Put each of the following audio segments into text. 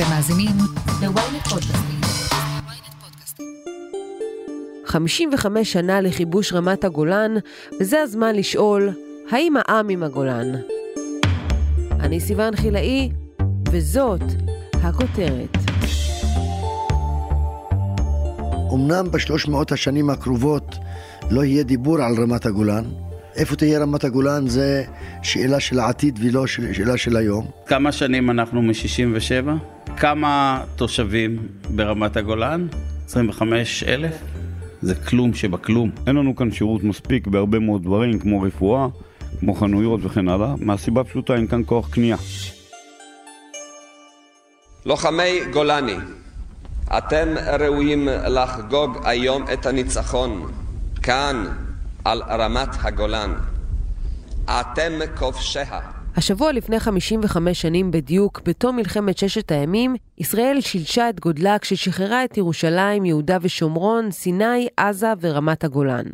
אתם מאזינים ל-ynet פודקאסטים. 55 שנה לכיבוש רמת הגולן, וזה הזמן לשאול, האם העם עם הגולן? אני סיוון חילאי, וזאת הכותרת. אמנם בשלוש מאות השנים הקרובות לא יהיה דיבור על רמת הגולן. איפה תהיה רמת הגולן זה שאלה של העתיד ולא של- שאלה של היום. כמה שנים אנחנו מ-67? כמה תושבים ברמת הגולן? 25 אלף? זה כלום שבכלום. אין לנו כאן שירות מספיק בהרבה מאוד דברים, כמו רפואה, כמו חנויות וכן הלאה, מהסיבה פשוטה אין כאן כוח קנייה. לוחמי גולני, אתם ראויים לחגוג היום את הניצחון, כאן, על רמת הגולן. אתם כובשיה. השבוע לפני 55 שנים בדיוק, בתום מלחמת ששת הימים, ישראל שילשה את גודלה כששחררה את ירושלים, יהודה ושומרון, סיני, עזה ורמת הגולן.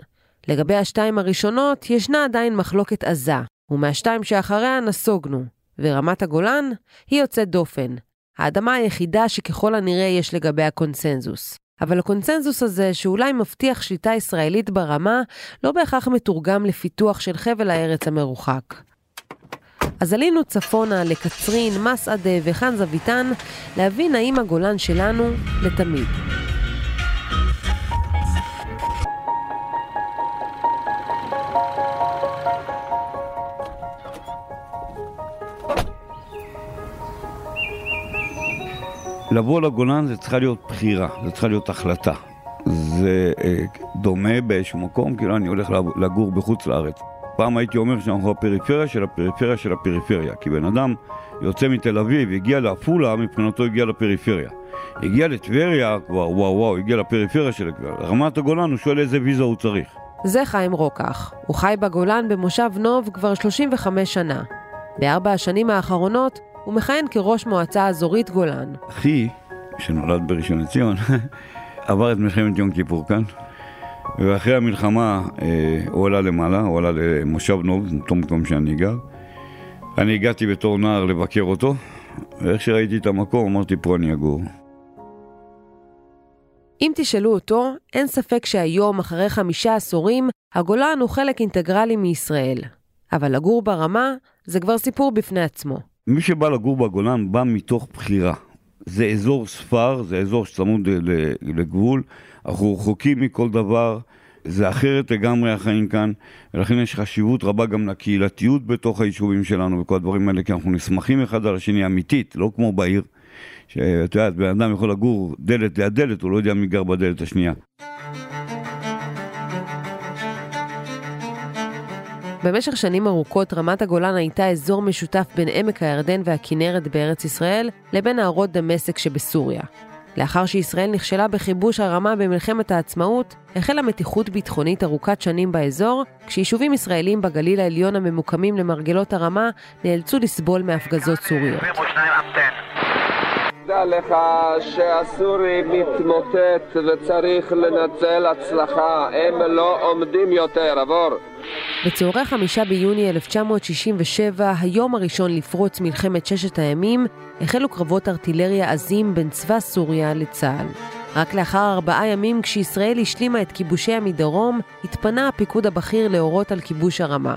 לגבי השתיים הראשונות, ישנה עדיין מחלוקת עזה, ומהשתיים שאחריה נסוגנו, ורמת הגולן היא יוצאת דופן. האדמה היחידה שככל הנראה יש לגביה קונסנזוס. אבל הקונסנזוס הזה, שאולי מבטיח שליטה ישראלית ברמה, לא בהכרח מתורגם לפיתוח של חבל הארץ המרוחק. אז עלינו צפונה לקצרין, מסעדה וחאן זוויתן, להבין האם הגולן שלנו לתמיד. לבוא לגולן זה צריכה להיות בחירה, זה צריכה להיות החלטה. זה אה, דומה באיזשהו מקום, כאילו אני הולך לג- לגור בחוץ לארץ. פעם הייתי אומר שאנחנו הפריפריה של הפריפריה של הפריפריה, כי בן אדם יוצא מתל אביב, הגיע לעפולה, מבחינתו הגיע לפריפריה. הגיע לטבריה, כבר וואו וואו, הגיע לפריפריה של. רמת הגולן, הוא שואל איזה ויזה הוא צריך. זה חיים רוקח. הוא חי בגולן במושב נוב כבר 35 שנה. בארבע השנים האחרונות הוא מכהן כראש מועצה אזורית גולן. אחי, שנולד בראשון לציון, עבר את מלחמת יום כיפור כאן, ואחרי המלחמה אה, הוא עלה למעלה, הוא עלה למושב נוב, אותו מקום שאני גר. אני הגעתי בתור נער לבקר אותו, ואיך שראיתי את המקום אמרתי פה אני אגור. אם תשאלו אותו, אין ספק שהיום, אחרי חמישה עשורים, הגולן הוא חלק אינטגרלי מישראל. אבל לגור ברמה זה כבר סיפור בפני עצמו. מי שבא לגור בגולן בא מתוך בחירה. זה אזור ספר, זה אזור שצמוד לגבול, אנחנו רחוקים מכל דבר, זה אחרת לגמרי החיים כאן, ולכן יש חשיבות רבה גם לקהילתיות בתוך היישובים שלנו וכל הדברים האלה, כי אנחנו נסמכים אחד על השני אמיתית, לא כמו בעיר, שאת יודעת, בן אדם יכול לגור דלת ליד דלת, הוא לא יודע מי גר בדלת השנייה. במשך שנים ארוכות רמת הגולן הייתה אזור משותף בין עמק הירדן והכינרת בארץ ישראל לבין נהרות דמשק שבסוריה. לאחר שישראל נכשלה בכיבוש הרמה במלחמת העצמאות, החלה מתיחות ביטחונית ארוכת שנים באזור, כשיישובים ישראלים בגליל העליון הממוקמים למרגלות הרמה נאלצו לסבול מהפגזות סוריות. דע לך שהסורי מתמוטט וצריך לנצל הצלחה, הם לא עומדים יותר, עבור. בצהרי חמישה ביוני 1967, היום הראשון לפרוץ מלחמת ששת הימים, החלו קרבות ארטילריה עזים בין צבא סוריה לצה"ל. רק לאחר ארבעה ימים, כשישראל השלימה את כיבושיה מדרום, התפנה הפיקוד הבכיר להורות על כיבוש הרמה.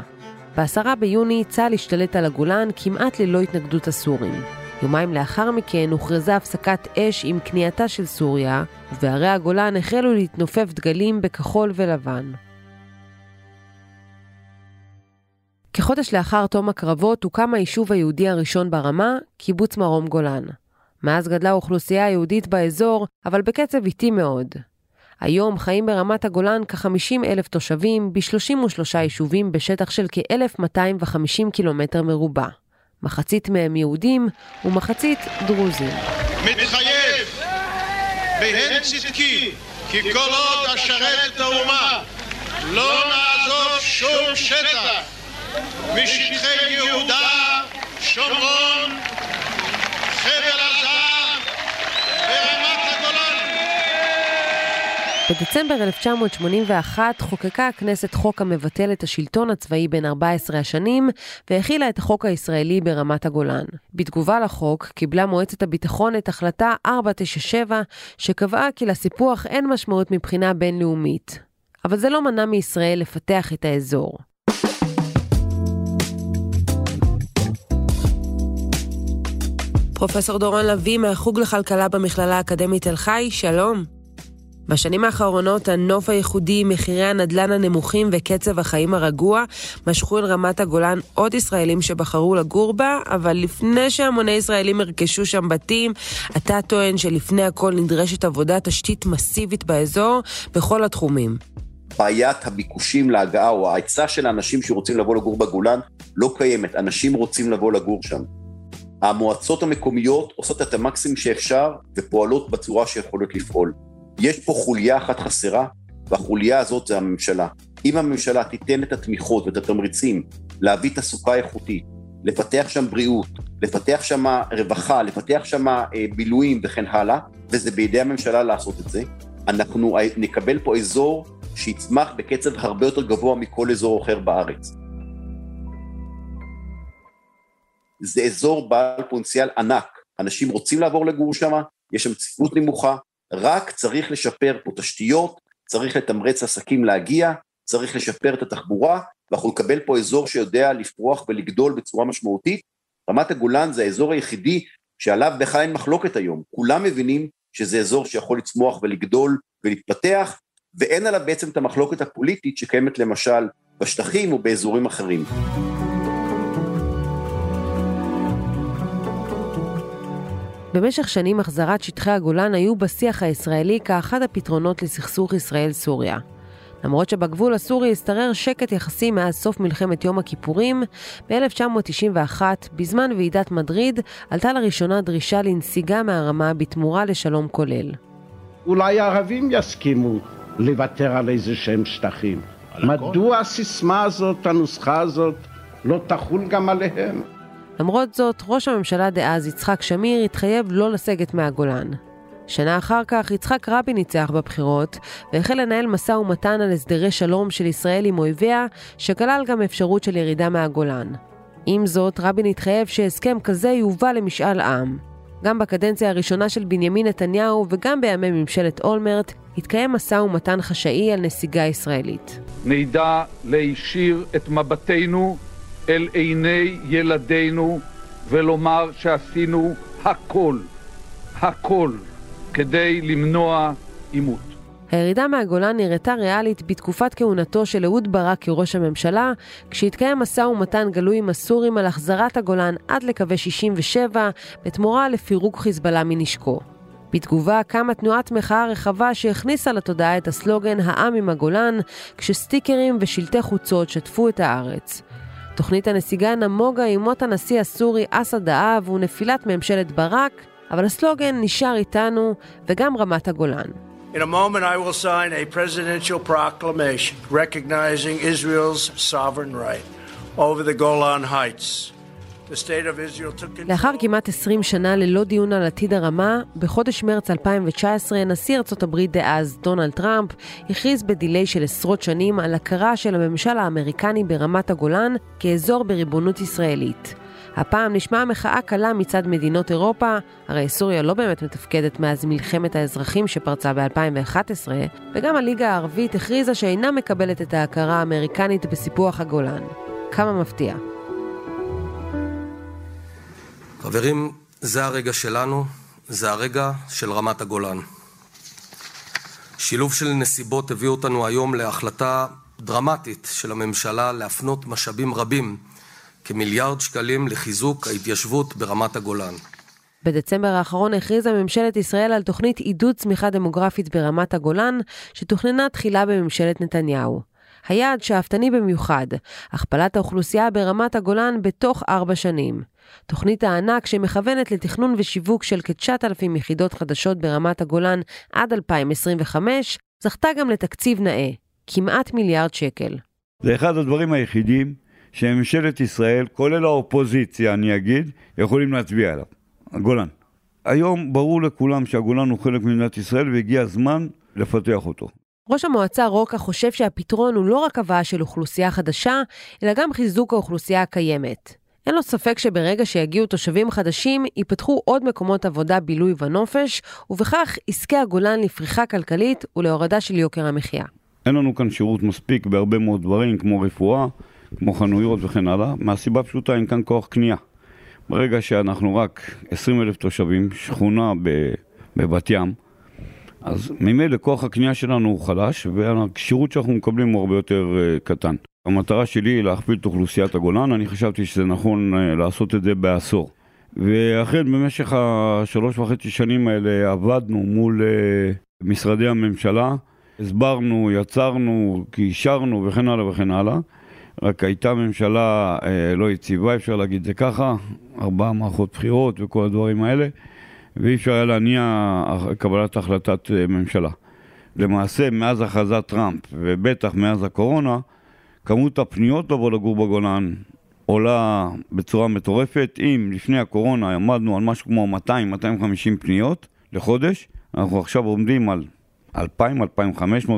ב-10 ביוני צה"ל השתלט על הגולן כמעט ללא התנגדות הסורים. יומיים לאחר מכן הוכרזה הפסקת אש עם כניעתה של סוריה, ובערי הגולן החלו להתנופף דגלים בכחול ולבן. כחודש לאחר תום הקרבות הוקם היישוב היהודי הראשון ברמה, קיבוץ מרום גולן. מאז גדלה האוכלוסייה היהודית באזור, אבל בקצב איטי מאוד. היום חיים ברמת הגולן כ-50 אלף תושבים ב-33 יישובים בשטח של כ-1,250 קילומטר מרובע. מחצית מהם יהודים ומחצית דרוזים. מתחייב בהן צדקי כי כל עוד אשרת את האומה לא נעזוב שום שטח משטחי יהודה, שומרון, חבל עזה ורמת הגולן. בדצמבר 1981 חוקקה הכנסת חוק המבטל את השלטון הצבאי בין 14 השנים והכילה את החוק הישראלי ברמת הגולן. בתגובה לחוק קיבלה מועצת הביטחון את החלטה 497 שקבעה כי לסיפוח אין משמעות מבחינה בינלאומית. אבל זה לא מנע מישראל לפתח את האזור. פרופסור דורון לביא מהחוג לכלכלה במכללה האקדמית תל חי, שלום. בשנים האחרונות הנוף הייחודי, מחירי הנדל"ן הנמוכים וקצב החיים הרגוע משכו אל רמת הגולן עוד ישראלים שבחרו לגור בה, אבל לפני שהמוני ישראלים ירכשו שם בתים, אתה טוען שלפני הכל נדרשת עבודת תשתית מסיבית באזור בכל התחומים. בעיית הביקושים להגעה או ההיצע של האנשים שרוצים לבוא לגור בגולן לא קיימת, אנשים רוצים לבוא לגור שם. המועצות המקומיות עושות את המקסימום שאפשר ופועלות בצורה שיכולות לפעול. יש פה חוליה אחת חסרה, והחוליה הזאת זה הממשלה. אם הממשלה תיתן את התמיכות ואת התמריצים להביא תעסוקה איכותית, לפתח שם בריאות, לפתח שם רווחה, לפתח שם אה, בילויים וכן הלאה, וזה בידי הממשלה לעשות את זה, אנחנו נקבל פה אזור שיצמח בקצב הרבה יותר גבוה מכל אזור אחר בארץ. זה אזור בעל פוטנציאל ענק, אנשים רוצים לעבור לגור שם, יש שם צפיפות נמוכה, רק צריך לשפר פה תשתיות, צריך לתמרץ עסקים להגיע, צריך לשפר את התחבורה, ואנחנו נקבל פה אזור שיודע לפרוח ולגדול בצורה משמעותית. רמת הגולן זה האזור היחידי שעליו בכלל אין מחלוקת היום. כולם מבינים שזה אזור שיכול לצמוח ולגדול ולהתפתח, ואין עליו בעצם את המחלוקת הפוליטית שקיימת למשל בשטחים או באזורים אחרים. במשך שנים החזרת שטחי הגולן היו בשיח הישראלי כאחד הפתרונות לסכסוך ישראל-סוריה. למרות שבגבול הסורי השתרר שקט יחסי מאז סוף מלחמת יום הכיפורים, ב-1991, בזמן ועידת מדריד, עלתה לראשונה דרישה לנסיגה מהרמה בתמורה לשלום כולל. אולי הערבים יסכימו לוותר על איזה שהם שטחים. מדוע הסיסמה הזאת, הנוסחה הזאת, לא תחול גם עליהם? למרות זאת, ראש הממשלה דאז יצחק שמיר התחייב לא לסגת מהגולן. שנה אחר כך יצחק רבין ניצח בבחירות והחל לנהל משא ומתן על הסדרי שלום של ישראל עם אויביה, שכלל גם אפשרות של ירידה מהגולן. עם זאת, רבין התחייב שהסכם כזה יובא למשאל עם. גם בקדנציה הראשונה של בנימין נתניהו וגם בימי ממשלת אולמרט התקיים משא ומתן חשאי על נסיגה ישראלית. נדע להישיר את מבטנו אל עיני ילדינו ולומר שעשינו הכל, הכל, כדי למנוע עימות. הירידה מהגולן נראתה ריאלית בתקופת כהונתו של אהוד ברק כראש הממשלה, כשהתקיים משא ומתן גלוי עם הסורים על החזרת הגולן עד לקווי 67, בתמורה לפירוק חיזבאללה מנשקו. בתגובה קמה תנועת מחאה רחבה שהכניסה לתודעה את הסלוגן "העם עם הגולן", כשסטיקרים ושלטי חוצות שטפו את הארץ. תוכנית הנסיגה נמוגה עם מות הנשיא הסורי אסד האב ונפילת ממשלת ברק, אבל הסלוגן נשאר איתנו וגם רמת הגולן. In a moment, I will sign a presidential proclamation recognizing Israel's sovereign right over the Golan Heights. לאחר כמעט 20 שנה ללא דיון על עתיד הרמה, בחודש מרץ 2019 נשיא ארצות הברית דאז, דונלד טראמפ, הכריז בדיליי של עשרות שנים על הכרה של הממשל האמריקני ברמת הגולן כאזור בריבונות ישראלית. הפעם נשמעה מחאה קלה מצד מדינות אירופה, הרי סוריה לא באמת מתפקדת מאז מלחמת האזרחים שפרצה ב-2011, וגם הליגה הערבית הכריזה שאינה מקבלת את ההכרה האמריקנית בסיפוח הגולן. כמה מפתיע. חברים, זה הרגע שלנו, זה הרגע של רמת הגולן. שילוב של נסיבות הביא אותנו היום להחלטה דרמטית של הממשלה להפנות משאבים רבים, כמיליארד שקלים, לחיזוק ההתיישבות ברמת הגולן. בדצמבר האחרון הכריזה ממשלת ישראל על תוכנית עידוד צמיחה דמוגרפית ברמת הגולן, שתוכננה תחילה בממשלת נתניהו. היעד שאפתני במיוחד, הכפלת האוכלוסייה ברמת הגולן בתוך ארבע שנים. תוכנית הענק שמכוונת לתכנון ושיווק של כ-9,000 יחידות חדשות ברמת הגולן עד 2025, זכתה גם לתקציב נאה, כמעט מיליארד שקל. זה אחד הדברים היחידים שממשלת ישראל, כולל האופוזיציה, אני אגיד, יכולים להצביע עליו. הגולן. היום ברור לכולם שהגולן הוא חלק ממדינת ישראל והגיע הזמן לפתח אותו. ראש המועצה רוקה חושב שהפתרון הוא לא רק הבאה של אוכלוסייה חדשה, אלא גם חיזוק האוכלוסייה הקיימת. אין לו ספק שברגע שיגיעו תושבים חדשים, ייפתחו עוד מקומות עבודה, בילוי ונופש, ובכך יזכה הגולן לפריחה כלכלית ולהורדה של יוקר המחיה. אין לנו כאן שירות מספיק בהרבה מאוד דברים, כמו רפואה, כמו חנויות וכן הלאה, מהסיבה פשוטה אין כאן כוח קנייה. ברגע שאנחנו רק 20 אלף תושבים, שכונה בבת ים, אז ממילא כוח הקנייה שלנו הוא חלש, והשירות שאנחנו מקבלים הוא הרבה יותר uh, קטן. המטרה שלי היא להכפיל את אוכלוסיית הגולן, אני חשבתי שזה נכון uh, לעשות את זה בעשור. ואכן במשך השלוש וחצי שנים האלה עבדנו מול uh, משרדי הממשלה, הסברנו, יצרנו, קישרנו וכן הלאה וכן הלאה. רק הייתה ממשלה אה, לא יציבה, אפשר להגיד זה ככה, ארבעה מערכות בחירות וכל הדברים האלה. ואי אפשר היה להניע קבלת החלטת אה, ממשלה. למעשה, מאז הכרזת טראמפ, ובטח מאז הקורונה, כמות הפניות לבוא לגור בגולן עולה בצורה מטורפת. אם לפני הקורונה עמדנו על משהו כמו 200-250 פניות לחודש, אנחנו עכשיו עומדים על 2,000-2,500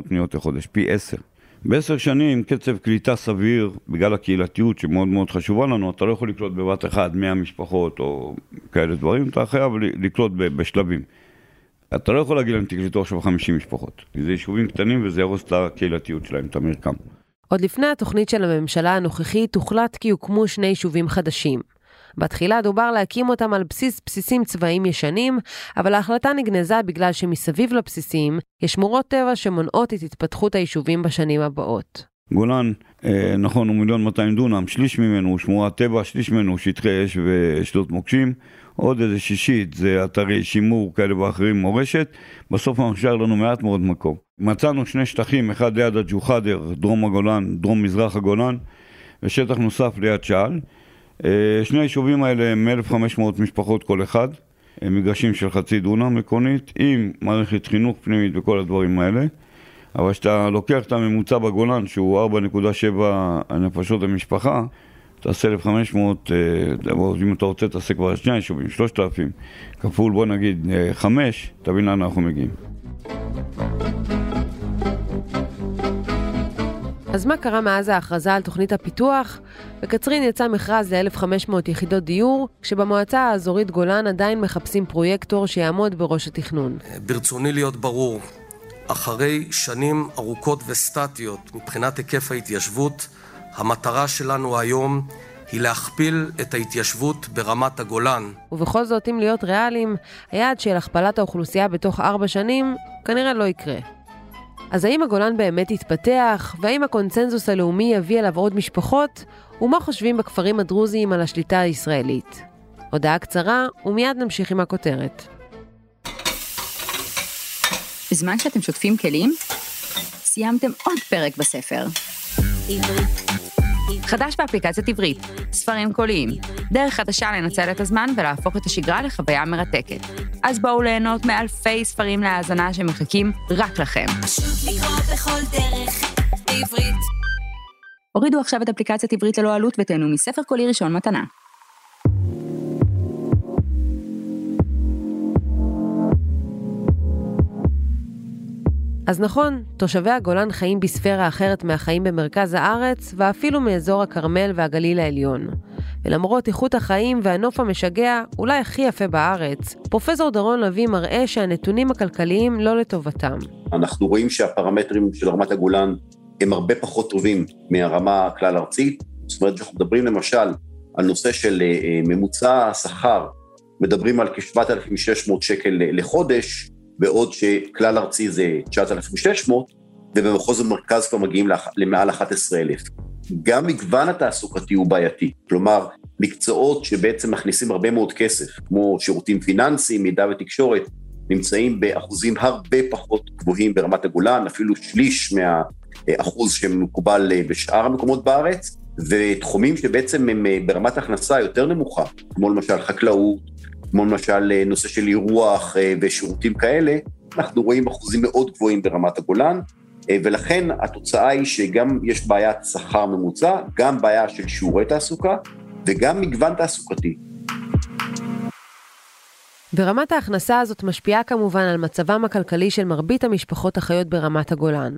פניות לחודש, פי 10. בעשר שנים קצב קליטה סביר, בגלל הקהילתיות שמאוד מאוד חשובה לנו, אתה לא יכול לקלוט בבת אחת 100 משפחות או כאלה דברים, אתה חייב לקלוט בשלבים. אתה לא יכול להגיד להם תקלטו עכשיו 50 משפחות, כי זה יישובים קטנים וזה ירוס את הקהילתיות שלהם, את המרקם. עוד לפני התוכנית של הממשלה הנוכחית הוחלט כי יוקמו שני יישובים חדשים. בתחילה דובר להקים אותם על בסיס בסיסים צבאיים ישנים, אבל ההחלטה נגנזה בגלל שמסביב לבסיסים יש שמורות טבע שמונעות את התפתחות היישובים בשנים הבאות. גולן, אה, נכון, הוא מיליון 200 דונם, שליש ממנו הוא שמורת טבע, שליש ממנו הוא שטחי אש ושדות מוקשים, עוד איזה שישית זה אתרי שימור כאלה ואחרים, מורשת, בסוף נשאר לנו מעט מאוד מקום. מצאנו שני שטחים, אחד ליד הג'וחאדר, דרום הגולן, דרום מזרח הגולן, ושטח נוסף ליד שאל. אה, שני היישובים האלה הם 1,500 משפחות כל אחד, הם מגרשים של חצי דונם מקונית, עם מערכת חינוך פנימית וכל הדברים האלה. אבל כשאתה לוקח את הממוצע בגולן, שהוא 4.7 נפשות למשפחה, תעשה 1,500, אה, אם אתה רוצה תעשה כבר שני יישובים, 3,000, כפול בוא נגיד 5, אה, תבין לאן אנחנו מגיעים. אז מה קרה מאז ההכרזה על תוכנית הפיתוח? בקצרין יצא מכרז ל-1,500 יחידות דיור, כשבמועצה האזורית גולן עדיין מחפשים פרויקטור שיעמוד בראש התכנון. ברצוני להיות ברור, אחרי שנים ארוכות וסטטיות מבחינת היקף ההתיישבות, המטרה שלנו היום היא להכפיל את ההתיישבות ברמת הגולן. ובכל זאת, אם להיות ריאליים, היעד של הכפלת האוכלוסייה בתוך ארבע שנים כנראה לא יקרה. אז האם הגולן באמת יתפתח, והאם הקונצנזוס הלאומי יביא אליו עוד משפחות, ומה חושבים בכפרים הדרוזיים על השליטה הישראלית? הודעה קצרה, ומיד נמשיך עם הכותרת. בזמן שאתם שוטפים כלים, סיימתם עוד פרק בספר. עברית חדש באפליקציית עברית, ספרים קוליים, דרך חדשה לנצל את הזמן ולהפוך את השגרה לחוויה מרתקת. אז בואו ליהנות מאלפי ספרים להאזנה שמחכים רק לכם. פשוט לקרוא בכל דרך, בעברית. הורידו עכשיו את אפליקציית עברית ללא עלות ותהנו מספר קולי ראשון מתנה. אז נכון, תושבי הגולן חיים בספירה אחרת מהחיים במרכז הארץ, ואפילו מאזור הכרמל והגליל העליון. ולמרות איכות החיים והנוף המשגע, אולי הכי יפה בארץ, פרופסור דורון לביא מראה שהנתונים הכלכליים לא לטובתם. אנחנו רואים שהפרמטרים של רמת הגולן הם הרבה פחות טובים מהרמה הכלל ארצית. זאת אומרת, אנחנו מדברים למשל על נושא של אה, ממוצע השכר, מדברים על כ-7,600 שקל לחודש, בעוד שכלל ארצי זה 9,600, ובמחוז המרכז כבר מגיעים למעל 11,000. גם מגוון התעסוקתי הוא בעייתי, כלומר, מקצועות שבעצם מכניסים הרבה מאוד כסף, כמו שירותים פיננסיים, מידע ותקשורת, נמצאים באחוזים הרבה פחות גבוהים ברמת הגולן, אפילו שליש מהאחוז שמקובל בשאר המקומות בארץ, ותחומים שבעצם הם ברמת הכנסה יותר נמוכה, כמו למשל חקלאות, כמו למשל אה, נושא של אירוח אה, ושירותים כאלה, אנחנו רואים אחוזים מאוד גבוהים ברמת הגולן, אה, ולכן התוצאה היא שגם יש בעיית שכר ממוצע, גם בעיה של שיעורי תעסוקה וגם מגוון תעסוקתי. ורמת ההכנסה הזאת משפיעה כמובן על מצבם הכלכלי של מרבית המשפחות החיות ברמת הגולן.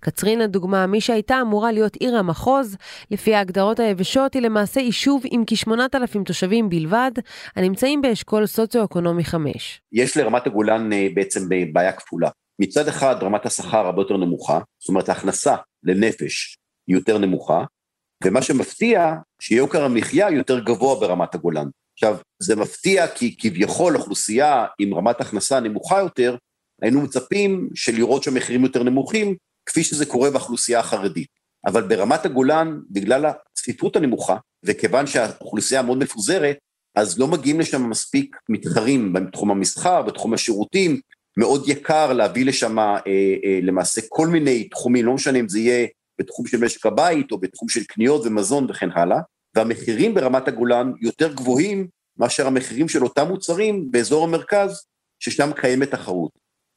קצרין לדוגמה, מי שהייתה אמורה להיות עיר המחוז, לפי ההגדרות היבשות היא למעשה יישוב עם כ-8,000 תושבים בלבד, הנמצאים באשכול סוציו-אקונומי 5. יש לרמת הגולן אה, בעצם בעיה כפולה. מצד אחד רמת השכר הרבה יותר נמוכה, זאת אומרת ההכנסה לנפש היא יותר נמוכה, ומה שמפתיע שיוקר המחיה יותר גבוה ברמת הגולן. עכשיו, זה מפתיע כי כביכול אוכלוסייה עם רמת הכנסה נמוכה יותר, היינו מצפים שלראות שהמחירים יותר נמוכים, כפי שזה קורה באוכלוסייה החרדית. אבל ברמת הגולן, בגלל הצפיפות הנמוכה, וכיוון שהאוכלוסייה מאוד מפוזרת, אז לא מגיעים לשם מספיק מתחרים בתחום המסחר, בתחום השירותים, מאוד יקר להביא לשם אה, אה, למעשה כל מיני תחומים, לא משנה אם זה יהיה בתחום של משק הבית או בתחום של קניות ומזון וכן הלאה, והמחירים ברמת הגולן יותר גבוהים מאשר המחירים של אותם מוצרים באזור המרכז, ששם קיימת תחרות.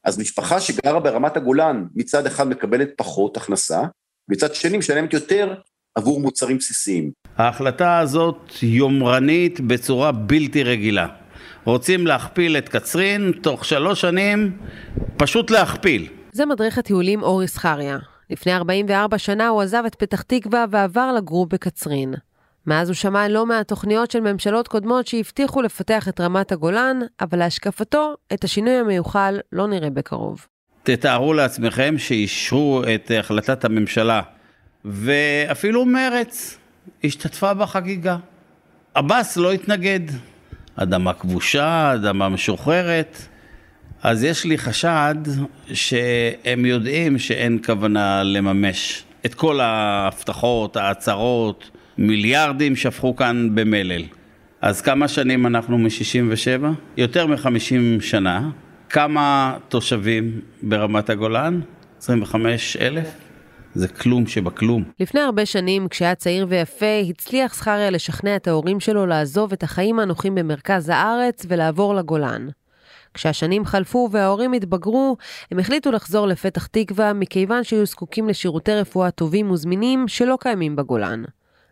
אז משפחה שגרה ברמת הגולן מצד אחד מקבלת פחות הכנסה, מצד שני משלמת יותר עבור מוצרים בסיסיים. ההחלטה הזאת יומרנית בצורה בלתי רגילה. רוצים להכפיל את קצרין, תוך שלוש שנים פשוט להכפיל. זה מדריך הטיולים אורי זכריה. לפני 44 שנה הוא עזב את פתח תקווה ועבר לגור בקצרין. מאז הוא שמע לא מעט תוכניות של ממשלות קודמות שהבטיחו לפתח את רמת הגולן, אבל להשקפתו, את השינוי המיוחל לא נראה בקרוב. תתארו לעצמכם שאישרו את החלטת הממשלה, ואפילו מרץ השתתפה בחגיגה. עבאס לא התנגד. אדמה כבושה, אדמה משוחררת. אז יש לי חשד שהם יודעים שאין כוונה לממש את כל ההבטחות, ההצהרות, מיליארדים שפכו כאן במלל. אז כמה שנים אנחנו מ-67? יותר מ-50 שנה. כמה תושבים ברמת הגולן? 25 אלף? זה כלום שבכלום. לפני הרבה שנים, כשהיה צעיר ויפה, הצליח זכריה לשכנע את ההורים שלו לעזוב את החיים הנוחים במרכז הארץ ולעבור לגולן. כשהשנים חלפו וההורים התבגרו, הם החליטו לחזור לפתח תקווה מכיוון שהיו זקוקים לשירותי רפואה טובים וזמינים שלא קיימים בגולן.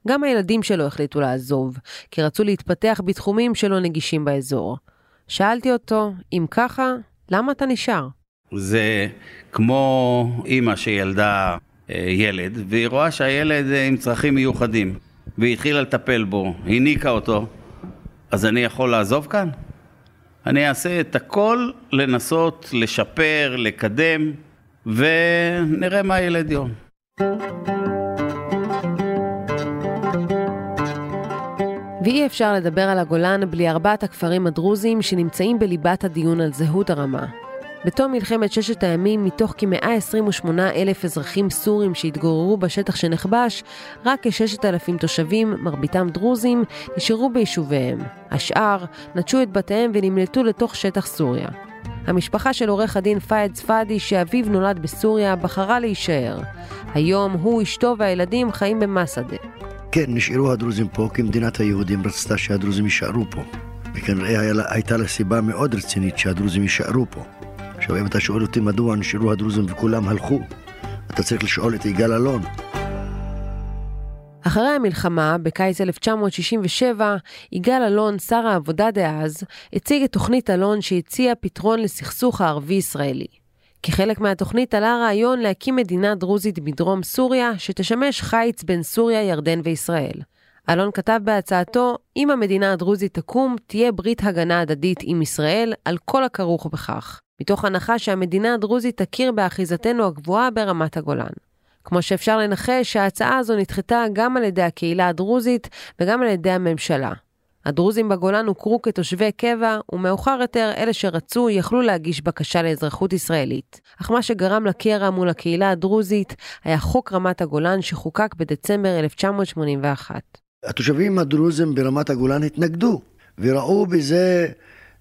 גם הילדים שלו החליטו לעזוב, כי רצו להתפתח בתחומים שלא נגישים באזור. שאלתי אותו, אם ככה, למה אתה נשאר? זה כמו אימא שילדה אה, ילד, והיא רואה שהילד אה, עם צרכים מיוחדים, והיא התחילה לטפל בו, הניקה אותו, אז אני יכול לעזוב כאן? אני אעשה את הכל לנסות לשפר, לקדם, ונראה מה ילד יום. ואי אפשר לדבר על הגולן בלי ארבעת הכפרים הדרוזיים שנמצאים בליבת הדיון על זהות הרמה. בתום מלחמת ששת הימים, מתוך כ-128 אלף אזרחים סורים שהתגוררו בשטח שנכבש, רק כ-6,000 תושבים, מרביתם דרוזים, נשארו ביישוביהם. השאר נטשו את בתיהם ונמלטו לתוך שטח סוריה. המשפחה של עורך הדין פאיד צפאדי, שאביו נולד בסוריה, בחרה להישאר. היום הוא, אשתו והילדים חיים במסעדה. כן, נשארו הדרוזים פה, כי מדינת היהודים רצתה שהדרוזים יישארו פה. וכנראה הייתה לה סיבה מאוד רצינית שהדרוזים יישארו פה. עכשיו, אם אתה שואל אותי מדוע נשארו הדרוזים וכולם הלכו, אתה צריך לשאול את יגאל אלון. אחרי המלחמה, בקיץ 1967, יגאל אלון, שר העבודה דאז, הציג את תוכנית אלון שהציעה פתרון לסכסוך הערבי-ישראלי. כחלק מהתוכנית עלה רעיון להקים מדינה דרוזית בדרום סוריה, שתשמש חיץ בין סוריה, ירדן וישראל. אלון כתב בהצעתו, אם המדינה הדרוזית תקום, תהיה ברית הגנה הדדית עם ישראל על כל הכרוך בכך. מתוך הנחה שהמדינה הדרוזית תכיר באחיזתנו הגבוהה ברמת הגולן. כמו שאפשר לנחש, ההצעה הזו נדחתה גם על ידי הקהילה הדרוזית וגם על ידי הממשלה. הדרוזים בגולן הוכרו כתושבי קבע, ומאוחר יותר אלה שרצו יכלו להגיש בקשה לאזרחות ישראלית. אך מה שגרם לקרע מול הקהילה הדרוזית היה חוק רמת הגולן שחוקק בדצמבר 1981. התושבים הדרוזים ברמת הגולן התנגדו, וראו בזה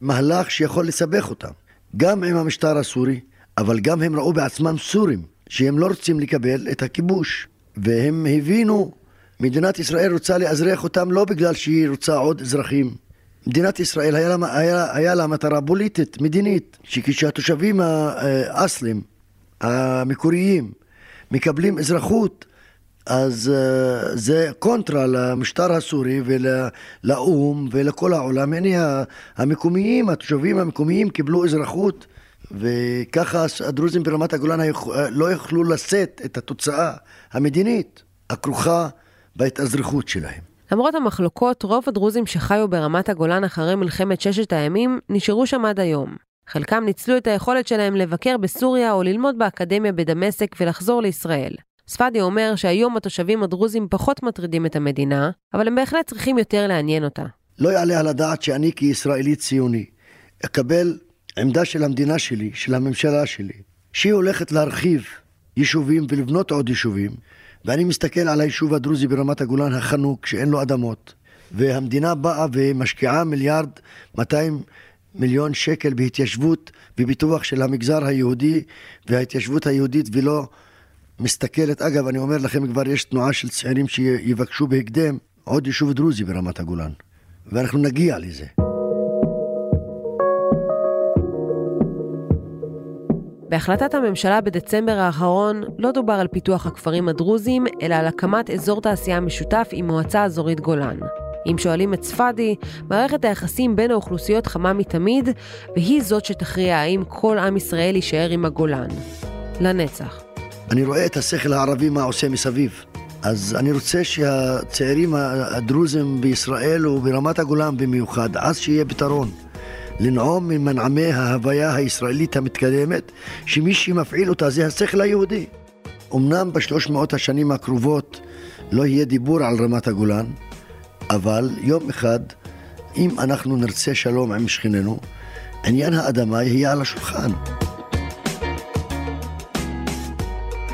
מהלך שיכול לסבך אותם. גם עם המשטר הסורי, אבל גם הם ראו בעצמם סורים, שהם לא רוצים לקבל את הכיבוש. והם הבינו, מדינת ישראל רוצה לאזרח אותם לא בגלל שהיא רוצה עוד אזרחים. מדינת ישראל היה לה, היה, היה לה מטרה פוליטית, מדינית, שכשהתושבים האסלים, המקוריים, מקבלים אזרחות, אז uh, זה קונטרה למשטר הסורי ולאו"ם ולכל העולם. הנה המקומיים, התושבים המקומיים קיבלו אזרחות וככה הדרוזים ברמת הגולן לא יכלו לשאת את התוצאה המדינית הכרוכה בהתאזרחות שלהם. למרות המחלוקות, רוב הדרוזים שחיו ברמת הגולן אחרי מלחמת ששת הימים נשארו שם עד היום. חלקם ניצלו את היכולת שלהם לבקר בסוריה או ללמוד באקדמיה בדמשק ולחזור לישראל. ספדי אומר שהיום התושבים הדרוזים פחות מטרידים את המדינה, אבל הם בהחלט צריכים יותר לעניין אותה. לא יעלה על הדעת שאני כישראלי ציוני אקבל עמדה של המדינה שלי, של הממשלה שלי, שהיא הולכת להרחיב יישובים ולבנות עוד יישובים, ואני מסתכל על היישוב הדרוזי ברמת הגולן החנוק, שאין לו אדמות, והמדינה באה ומשקיעה מיליארד 200 מיליון שקל בהתיישבות וביטוח של המגזר היהודי וההתיישבות היהודית ולא מסתכלת, אגב, אני אומר לכם, כבר יש תנועה של צעירים שיבקשו בהקדם עוד יישוב דרוזי ברמת הגולן, ואנחנו נגיע לזה. בהחלטת הממשלה בדצמבר האחרון לא דובר על פיתוח הכפרים הדרוזיים, אלא על הקמת אזור תעשייה משותף עם מועצה אזורית גולן. אם שואלים את ספדי, מערכת היחסים בין האוכלוסיות חמה מתמיד, והיא זאת שתכריע האם כל עם ישראל יישאר עם הגולן. לנצח. אני רואה את השכל הערבי מה עושה מסביב. אז אני רוצה שהצעירים הדרוזים בישראל וברמת הגולן במיוחד, אז שיהיה פתרון. לנעום ממנעמי ההוויה הישראלית המתקדמת, שמי שמפעיל אותה זה השכל היהודי. אמנם בשלוש מאות השנים הקרובות לא יהיה דיבור על רמת הגולן, אבל יום אחד, אם אנחנו נרצה שלום עם שכנינו, עניין האדמה יהיה על השולחן.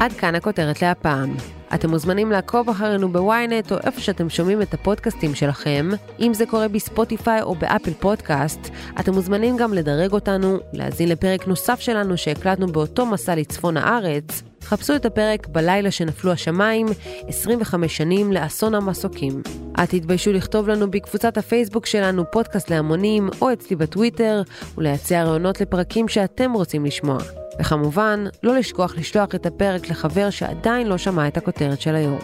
עד כאן הכותרת להפעם. אתם מוזמנים לעקוב אחרינו בוויינט או איפה שאתם שומעים את הפודקאסטים שלכם. אם זה קורה בספוטיפיי או באפל פודקאסט, אתם מוזמנים גם לדרג אותנו, להאזין לפרק נוסף שלנו שהקלטנו באותו מסע לצפון הארץ. חפשו את הפרק בלילה שנפלו השמיים, 25 שנים לאסון המסוקים. אל תתביישו לכתוב לנו בקבוצת הפייסבוק שלנו פודקאסט להמונים, או אצלי בטוויטר, ולהציע רעיונות לפרקים שאתם רוצים לשמוע. וכמובן, לא לשכוח לשלוח את הפרק לחבר שעדיין לא שמע את הכותרת של היום.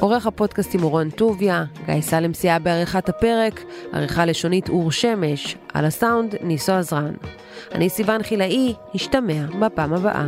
עורך הפודקאסטים הוא רון טוביה, גיא סלם סייע בעריכת הפרק, עריכה לשונית אור שמש, על הסאונד ניסו עזרן. אני סיוון חילאי, נשתמע בפעם הבאה.